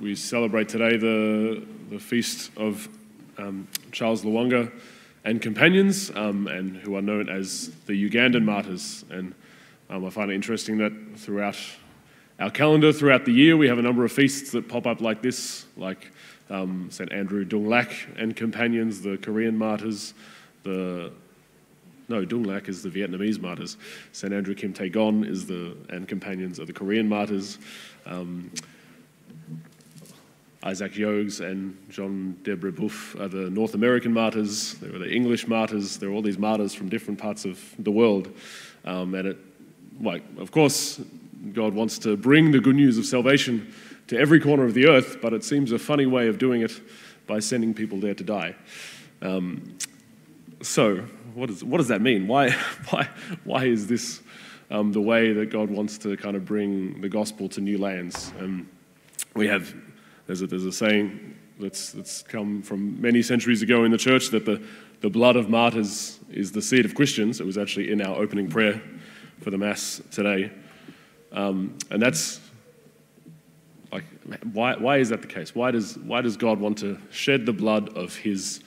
we celebrate today the, the feast of um, Charles Lwanga and companions, um, and who are known as the Ugandan martyrs. And um, I find it interesting that throughout our calendar, throughout the year, we have a number of feasts that pop up like this, like um, St. Andrew Dung Lac and companions, the Korean martyrs, the no, Dung Lac is the Vietnamese martyrs. St. Andrew Kim Tae Gon is the and companions are the Korean martyrs. Isaac Jogues and John de Brebeuf are the North American martyrs. There were the English martyrs. There are all these martyrs from different parts of the world. Um, and it, like, of course, God wants to bring the good news of salvation to every corner of the earth, but it seems a funny way of doing it by sending people there to die. Um, so, what, is, what does that mean? Why, why, why is this um, the way that God wants to kind of bring the gospel to new lands? Um, we have, there's a, there's a saying that's, that's come from many centuries ago in the church that the, the blood of martyrs is the seed of Christians. It was actually in our opening prayer for the Mass today. Um, and that's like, why, why is that the case? Why does, why does God want to shed the blood of his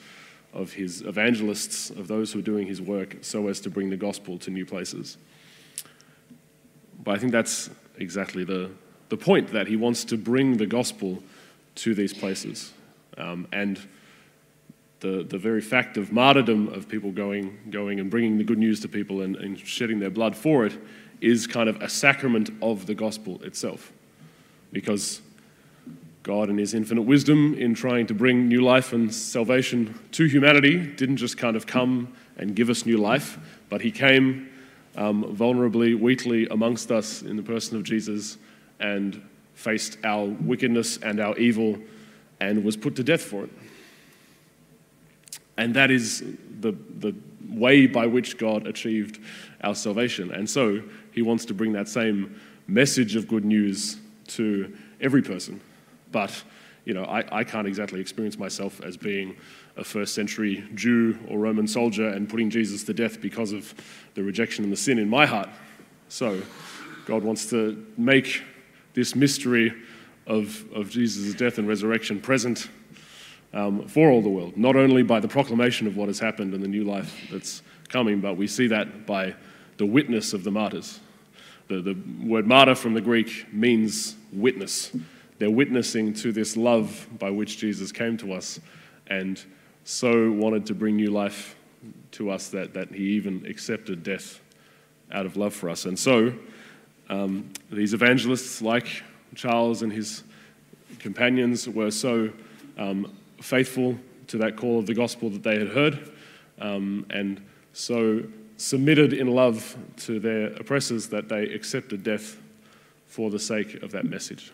of his evangelists, of those who are doing his work, so as to bring the gospel to new places. But I think that's exactly the, the point that he wants to bring the gospel to these places. Um, and the, the very fact of martyrdom, of people going, going and bringing the good news to people and, and shedding their blood for it, is kind of a sacrament of the gospel itself. Because God, in His infinite wisdom, in trying to bring new life and salvation to humanity, didn't just kind of come and give us new life, but He came um, vulnerably, weakly amongst us in the person of Jesus and faced our wickedness and our evil and was put to death for it. And that is the, the way by which God achieved our salvation. And so He wants to bring that same message of good news to every person. But you know, I, I can't exactly experience myself as being a first century Jew or Roman soldier and putting Jesus to death because of the rejection and the sin in my heart. So, God wants to make this mystery of, of Jesus' death and resurrection present um, for all the world, not only by the proclamation of what has happened and the new life that's coming, but we see that by the witness of the martyrs. The, the word martyr from the Greek means witness. They're witnessing to this love by which Jesus came to us and so wanted to bring new life to us that, that he even accepted death out of love for us. And so, um, these evangelists, like Charles and his companions, were so um, faithful to that call of the gospel that they had heard um, and so submitted in love to their oppressors that they accepted death for the sake of that message.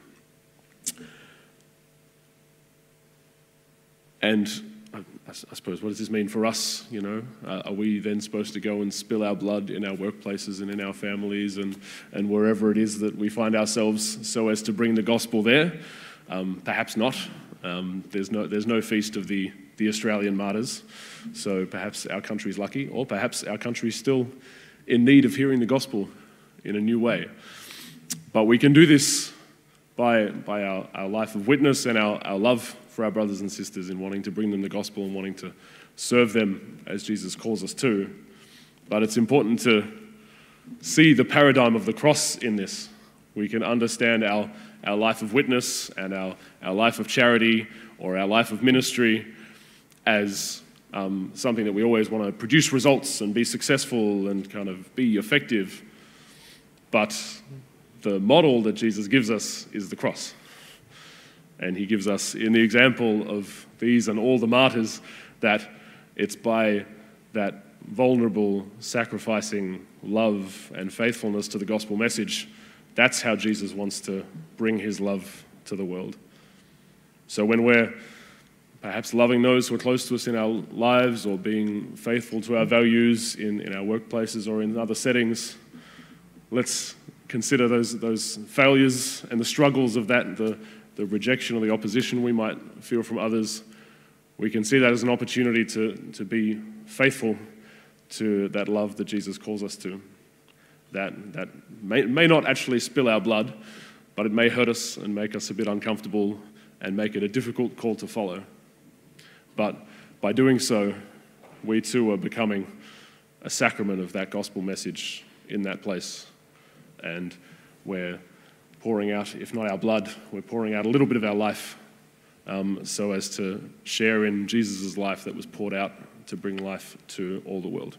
And I, suppose, what does this mean for us? You know, uh, are we then supposed to go and spill our blood in our workplaces and in our families and, and wherever it is that we find ourselves so as to bring the gospel there? Um, perhaps not. Um, there's, no, there's no feast of the, the Australian martyrs, so perhaps our country's lucky, or perhaps our country's still in need of hearing the gospel in a new way. But we can do this by, by our, our life of witness and our, our love for our brothers and sisters in wanting to bring them the gospel and wanting to serve them as Jesus calls us to. But it's important to see the paradigm of the cross in this. We can understand our, our life of witness and our, our life of charity or our life of ministry as um, something that we always want to produce results and be successful and kind of be effective. But the model that Jesus gives us is the cross. And he gives us, in the example of these and all the martyrs, that it's by that vulnerable, sacrificing love and faithfulness to the gospel message, that's how Jesus wants to bring his love to the world. So when we're perhaps loving those who are close to us in our lives or being faithful to our values in, in our workplaces or in other settings, let's consider those, those failures and the struggles of that, the, the rejection or the opposition we might feel from others, we can see that as an opportunity to, to be faithful to that love that Jesus calls us to. That, that may, may not actually spill our blood, but it may hurt us and make us a bit uncomfortable and make it a difficult call to follow. But by doing so, we too are becoming a sacrament of that gospel message in that place. And we're pouring out, if not our blood, we're pouring out a little bit of our life um, so as to share in Jesus' life that was poured out to bring life to all the world.